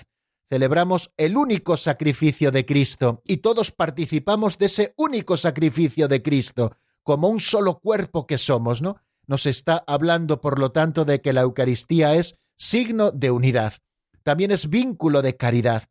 Celebramos el único sacrificio de Cristo y todos participamos de ese único sacrificio de Cristo, como un solo cuerpo que somos, ¿no? Nos está hablando, por lo tanto, de que la Eucaristía es signo de unidad. También es vínculo de caridad.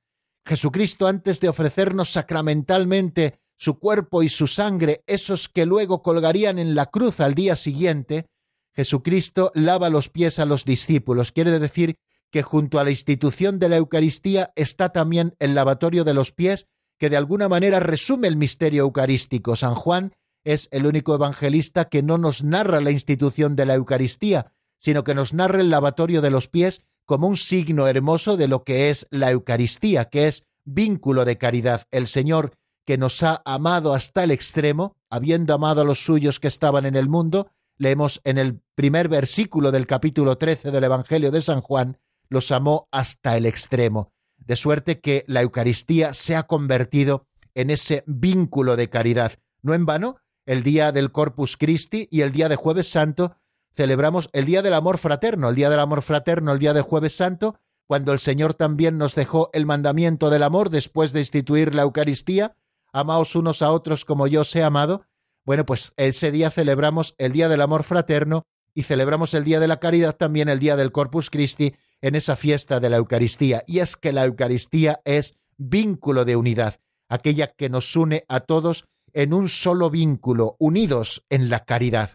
Jesucristo, antes de ofrecernos sacramentalmente su cuerpo y su sangre, esos que luego colgarían en la cruz al día siguiente, Jesucristo lava los pies a los discípulos. Quiere decir que junto a la institución de la Eucaristía está también el lavatorio de los pies, que de alguna manera resume el misterio eucarístico. San Juan es el único evangelista que no nos narra la institución de la Eucaristía, sino que nos narra el lavatorio de los pies como un signo hermoso de lo que es la Eucaristía, que es vínculo de caridad. El Señor que nos ha amado hasta el extremo, habiendo amado a los suyos que estaban en el mundo, leemos en el primer versículo del capítulo 13 del Evangelio de San Juan, los amó hasta el extremo, de suerte que la Eucaristía se ha convertido en ese vínculo de caridad. No en vano, el día del Corpus Christi y el día de Jueves Santo, celebramos el día del amor fraterno, el día del amor fraterno, el día de Jueves Santo, cuando el Señor también nos dejó el mandamiento del amor después de instituir la Eucaristía, amaos unos a otros como yo os he amado. Bueno, pues ese día celebramos el día del amor fraterno y celebramos el día de la caridad también el día del Corpus Christi en esa fiesta de la Eucaristía. Y es que la Eucaristía es vínculo de unidad, aquella que nos une a todos en un solo vínculo, unidos en la caridad.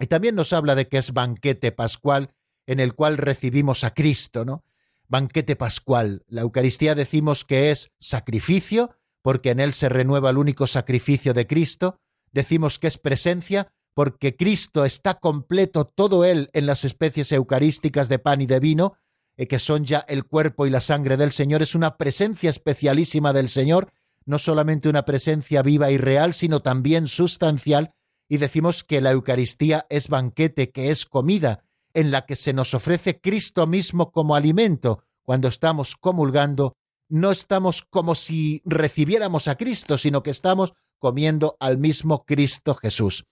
Y también nos habla de que es banquete pascual en el cual recibimos a Cristo, ¿no? Banquete pascual. La Eucaristía decimos que es sacrificio, porque en él se renueva el único sacrificio de Cristo. Decimos que es presencia, porque Cristo está completo todo él en las especies eucarísticas de pan y de vino, eh, que son ya el cuerpo y la sangre del Señor. Es una presencia especialísima del Señor no solamente una presencia viva y real, sino también sustancial, y decimos que la Eucaristía es banquete, que es comida, en la que se nos ofrece Cristo mismo como alimento. Cuando estamos comulgando, no estamos como si recibiéramos a Cristo, sino que estamos comiendo al mismo Cristo Jesús.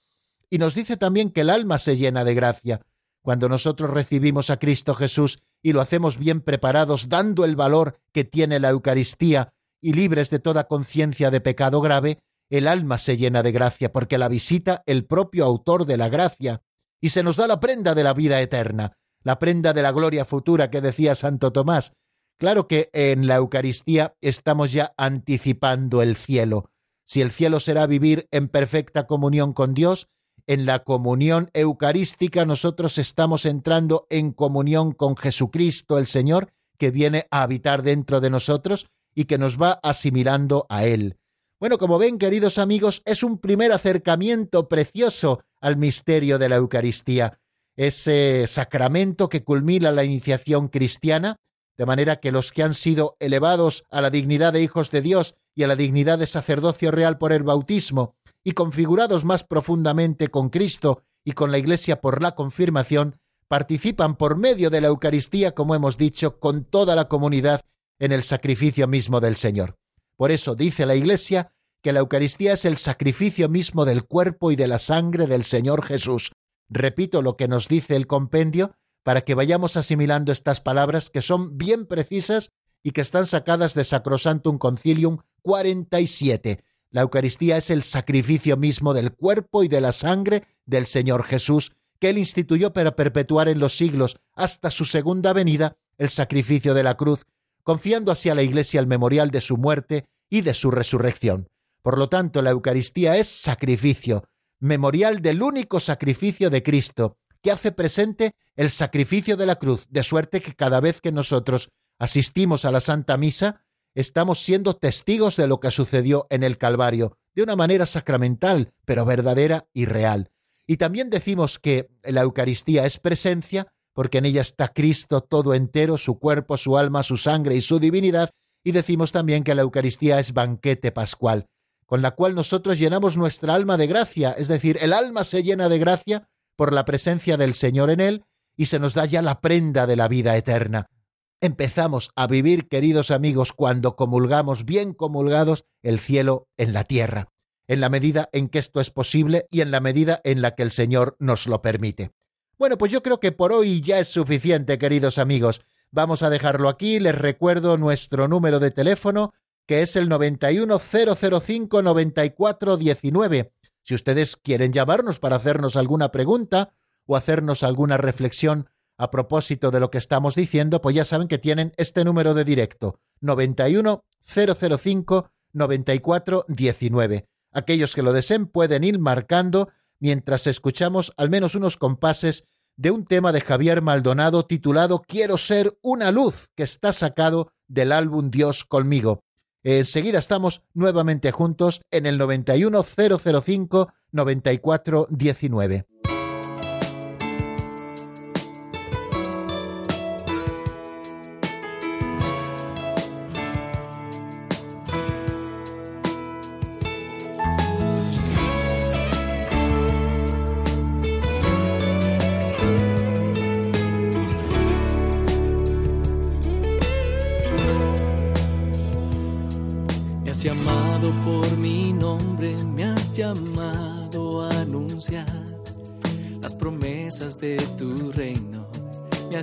Y nos dice también que el alma se llena de gracia. Cuando nosotros recibimos a Cristo Jesús y lo hacemos bien preparados, dando el valor que tiene la Eucaristía y libres de toda conciencia de pecado grave, el alma se llena de gracia porque la visita el propio autor de la gracia y se nos da la prenda de la vida eterna, la prenda de la gloria futura que decía Santo Tomás. Claro que en la Eucaristía estamos ya anticipando el cielo. Si el cielo será vivir en perfecta comunión con Dios, en la comunión eucarística nosotros estamos entrando en comunión con Jesucristo el Señor, que viene a habitar dentro de nosotros y que nos va asimilando a Él. Bueno, como ven, queridos amigos, es un primer acercamiento precioso al misterio de la Eucaristía, ese sacramento que culmina la iniciación cristiana, de manera que los que han sido elevados a la dignidad de hijos de Dios y a la dignidad de sacerdocio real por el bautismo, y configurados más profundamente con Cristo y con la Iglesia por la confirmación, participan por medio de la Eucaristía, como hemos dicho, con toda la comunidad en el sacrificio mismo del Señor. Por eso dice la Iglesia que la Eucaristía es el sacrificio mismo del cuerpo y de la sangre del Señor Jesús. Repito lo que nos dice el compendio para que vayamos asimilando estas palabras que son bien precisas y que están sacadas de Sacrosantum Concilium 47. La Eucaristía es el sacrificio mismo del cuerpo y de la sangre del Señor Jesús, que Él instituyó para perpetuar en los siglos hasta su segunda venida el sacrificio de la cruz confiando así a la Iglesia el memorial de su muerte y de su resurrección. Por lo tanto, la Eucaristía es sacrificio, memorial del único sacrificio de Cristo, que hace presente el sacrificio de la cruz, de suerte que cada vez que nosotros asistimos a la Santa Misa, estamos siendo testigos de lo que sucedió en el Calvario, de una manera sacramental, pero verdadera y real. Y también decimos que la Eucaristía es presencia, porque en ella está Cristo todo entero, su cuerpo, su alma, su sangre y su divinidad, y decimos también que la Eucaristía es banquete pascual, con la cual nosotros llenamos nuestra alma de gracia, es decir, el alma se llena de gracia por la presencia del Señor en él, y se nos da ya la prenda de la vida eterna. Empezamos a vivir, queridos amigos, cuando comulgamos bien comulgados el cielo en la tierra, en la medida en que esto es posible y en la medida en la que el Señor nos lo permite. Bueno, pues yo creo que por hoy ya es suficiente, queridos amigos. Vamos a dejarlo aquí. Les recuerdo nuestro número de teléfono, que es el 910059419. Si ustedes quieren llamarnos para hacernos alguna pregunta o hacernos alguna reflexión a propósito de lo que estamos diciendo, pues ya saben que tienen este número de directo, 910059419. Aquellos que lo deseen pueden ir marcando mientras escuchamos al menos unos compases de un tema de Javier Maldonado titulado Quiero ser una luz, que está sacado del álbum Dios conmigo. Enseguida estamos nuevamente juntos en el 91005 9419.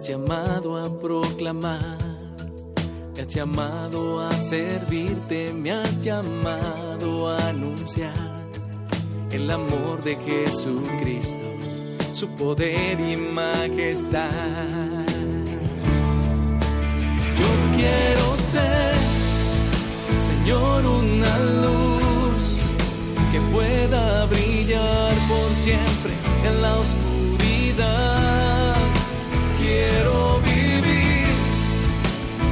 Has llamado a proclamar, me has llamado a servirte, me has llamado a anunciar el amor de Jesucristo, su poder y majestad. Yo quiero ser, Señor, una luz que pueda brillar por siempre en la oscuridad Quiero vivir,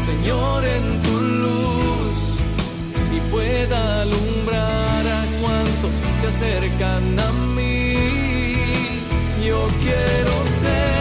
Señor, en tu luz y pueda alumbrar a cuantos se acercan a mí. Yo quiero ser,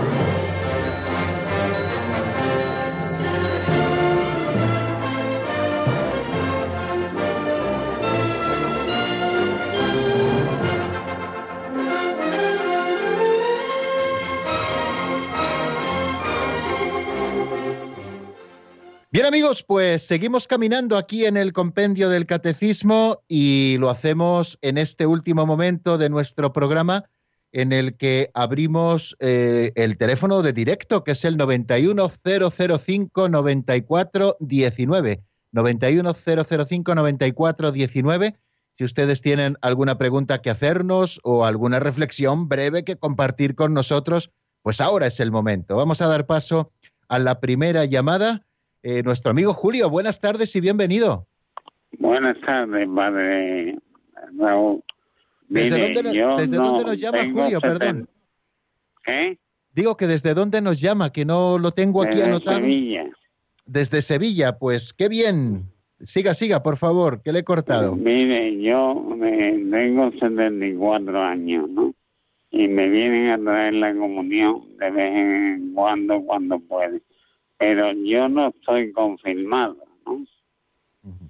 Bien amigos, pues seguimos caminando aquí en el compendio del catecismo y lo hacemos en este último momento de nuestro programa en el que abrimos eh, el teléfono de directo, que es el 910059419. 910059419. Si ustedes tienen alguna pregunta que hacernos o alguna reflexión breve que compartir con nosotros, pues ahora es el momento. Vamos a dar paso a la primera llamada eh, nuestro amigo Julio. Buenas tardes y bienvenido. Buenas tardes, padre ¿Desde, Mire, dónde, no- desde no dónde nos llama Julio? Perdón. ¿Eh? Digo que desde dónde nos llama, que no lo tengo aquí Desde anotado. Sevilla. Desde Sevilla, pues qué bien. Siga, siga, por favor, que le he cortado. Mire, yo eh, tengo 74 años, ¿no? Y me vienen a traer la comunión de vez en cuando, cuando pueden. Pero yo no estoy confirmado, ¿no?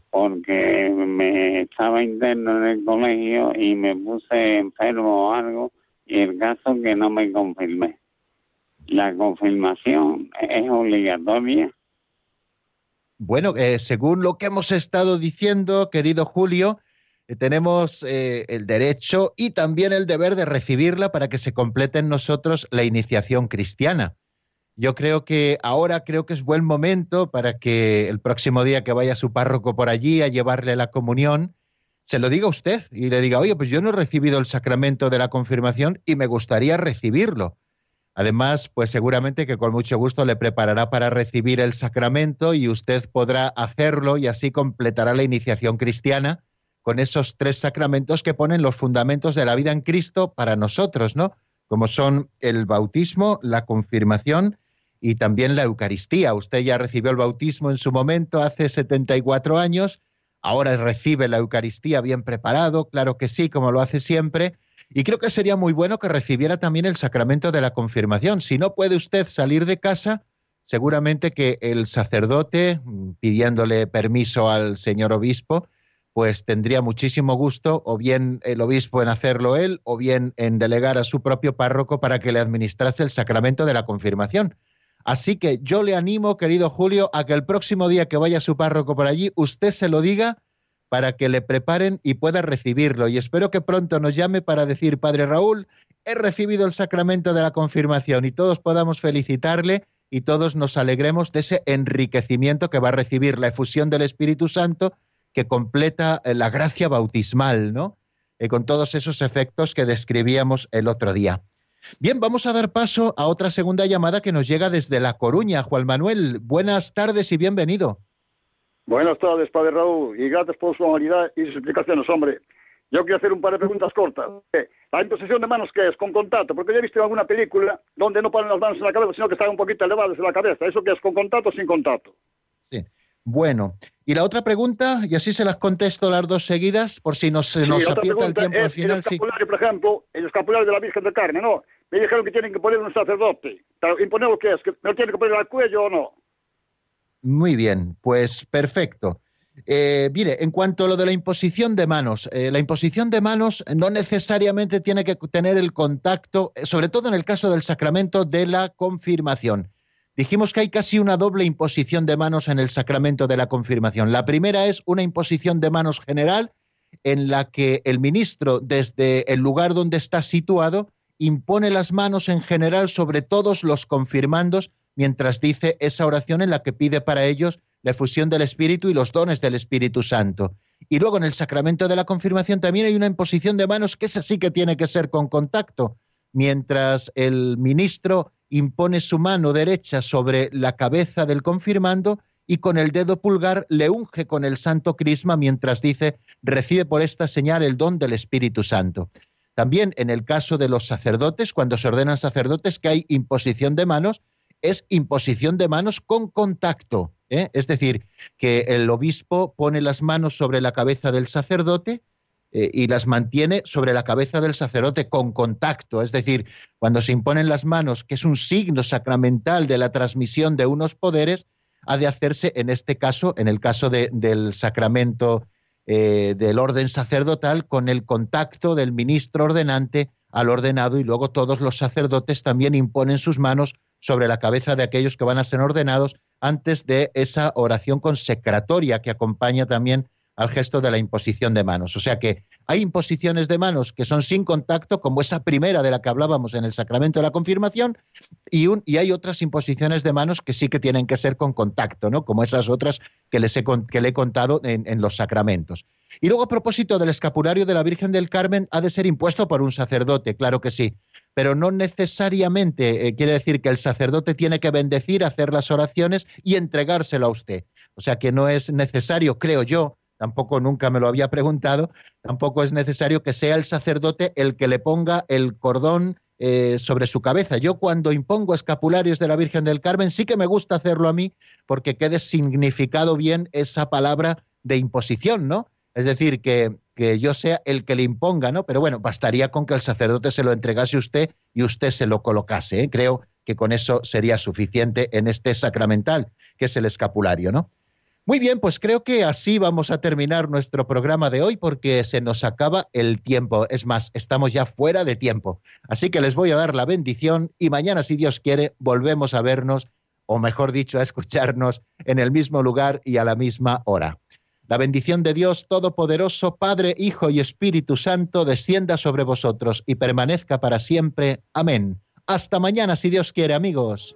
Porque me estaba interno en el colegio y me puse enfermo o algo y el caso que no me confirmé. La confirmación es obligatoria. Bueno, eh, según lo que hemos estado diciendo, querido Julio, eh, tenemos eh, el derecho y también el deber de recibirla para que se complete en nosotros la iniciación cristiana. Yo creo que ahora creo que es buen momento para que el próximo día que vaya su párroco por allí a llevarle la comunión, se lo diga usted y le diga, oye, pues yo no he recibido el sacramento de la confirmación y me gustaría recibirlo. Además, pues seguramente que con mucho gusto le preparará para recibir el sacramento y usted podrá hacerlo y así completará la iniciación cristiana con esos tres sacramentos que ponen los fundamentos de la vida en Cristo para nosotros, ¿no? Como son el bautismo, la confirmación y también la Eucaristía. Usted ya recibió el bautismo en su momento hace 74 años, ahora recibe la Eucaristía bien preparado, claro que sí, como lo hace siempre, y creo que sería muy bueno que recibiera también el sacramento de la confirmación. Si no puede usted salir de casa, seguramente que el sacerdote, mm, pidiéndole permiso al señor obispo, pues tendría muchísimo gusto, o bien el obispo en hacerlo él, o bien en delegar a su propio párroco para que le administrase el sacramento de la confirmación. Así que yo le animo, querido Julio, a que el próximo día que vaya su párroco por allí, usted se lo diga para que le preparen y pueda recibirlo. Y espero que pronto nos llame para decir, Padre Raúl, he recibido el sacramento de la confirmación y todos podamos felicitarle y todos nos alegremos de ese enriquecimiento que va a recibir la efusión del Espíritu Santo que completa eh, la gracia bautismal, ¿no? Eh, con todos esos efectos que describíamos el otro día. Bien, vamos a dar paso a otra segunda llamada que nos llega desde La Coruña. Juan Manuel, buenas tardes y bienvenido. Buenas tardes, Padre Raúl, y gracias por su amabilidad y sus explicaciones, hombre. Yo quiero hacer un par de preguntas cortas. Eh, La imposición de manos, ¿qué es? Con contacto, porque yo he visto en alguna película donde no ponen las manos en la cabeza, sino que están un poquito elevadas en la cabeza. ¿Eso qué es? ¿Con contacto o sin contacto? Sí. Bueno, y la otra pregunta, y así se las contesto las dos seguidas, por si nos, se Sí, nos aprieta el tiempo al es final. el Sí. escapulario, por ejemplo, el escapulario de la Virgen del Carmen, ¿no? Me dijeron que tienen que poner un sacerdote. Pero, ¿Imponer lo que es? ¿Que me lo tienen que poner al cuello o no? Muy bien, pues perfecto. Eh, mire, en cuanto a lo de la imposición de manos, eh, la imposición de manos no necesariamente tiene que tener el contacto, eh, sobre todo en el caso del sacramento de la confirmación. Dijimos que hay casi una doble imposición de manos en el sacramento de la confirmación. La primera es una imposición de manos general en la que el ministro, desde el lugar donde está situado, impone las manos en general sobre todos los confirmandos mientras dice esa oración en la que pide para ellos la efusión del Espíritu y los dones del Espíritu Santo. Y luego en el sacramento de la confirmación también hay una imposición de manos que esa sí que tiene que ser con contacto. Mientras el ministro impone su mano derecha sobre la cabeza del confirmando y con el dedo pulgar le unge con el santo crisma mientras dice, recibe por esta señal el don del Espíritu Santo. También en el caso de los sacerdotes, cuando se ordenan sacerdotes, que hay imposición de manos, es imposición de manos con contacto. ¿eh? Es decir, que el obispo pone las manos sobre la cabeza del sacerdote eh, y las mantiene sobre la cabeza del sacerdote con contacto. Es decir, cuando se imponen las manos, que es un signo sacramental de la transmisión de unos poderes, ha de hacerse en este caso, en el caso de- del sacramento eh, del orden sacerdotal, con el contacto del ministro ordenante al ordenado y luego todos los sacerdotes también imponen sus manos sobre la cabeza de aquellos que van a ser ordenados antes de esa oración consecratoria que acompaña también al gesto de la imposición de manos. O sea que hay imposiciones de manos que son sin contacto, como esa primera de la que hablábamos en el sacramento de la confirmación, y, un- y hay otras imposiciones de manos que sí que tienen que ser con contacto, ¿no? como esas otras que, les he, que le he contado en, en los sacramentos. Y luego, a propósito del escapulario de la Virgen del Carmen, ha de ser impuesto por un sacerdote, claro que sí, pero no necesariamente eh, quiere decir que el sacerdote tiene que bendecir, hacer las oraciones y entregárselo a usted. O sea que no es necesario, creo yo, tampoco nunca me lo había preguntado, tampoco es necesario que sea el sacerdote el que le ponga el cordón eh, sobre su cabeza. Yo cuando impongo escapularios de la Virgen del Carmen sí que me gusta hacerlo a mí porque quede significado bien esa palabra de imposición, ¿no? Es decir, que, que yo sea el que le imponga, ¿no? Pero bueno, bastaría con que el sacerdote se lo entregase a usted y usted se lo colocase. ¿eh? Creo que con eso sería suficiente en este sacramental, que es el escapulario, ¿no? Muy bien, pues creo que así vamos a terminar nuestro programa de hoy porque se nos acaba el tiempo. Es más, estamos ya fuera de tiempo. Así que les voy a dar la bendición y mañana, si Dios quiere, volvemos a vernos, o mejor dicho, a escucharnos en el mismo lugar y a la misma hora. La bendición de Dios Todopoderoso, Padre, Hijo y Espíritu Santo, descienda sobre vosotros y permanezca para siempre. Amén. Hasta mañana, si Dios quiere, amigos.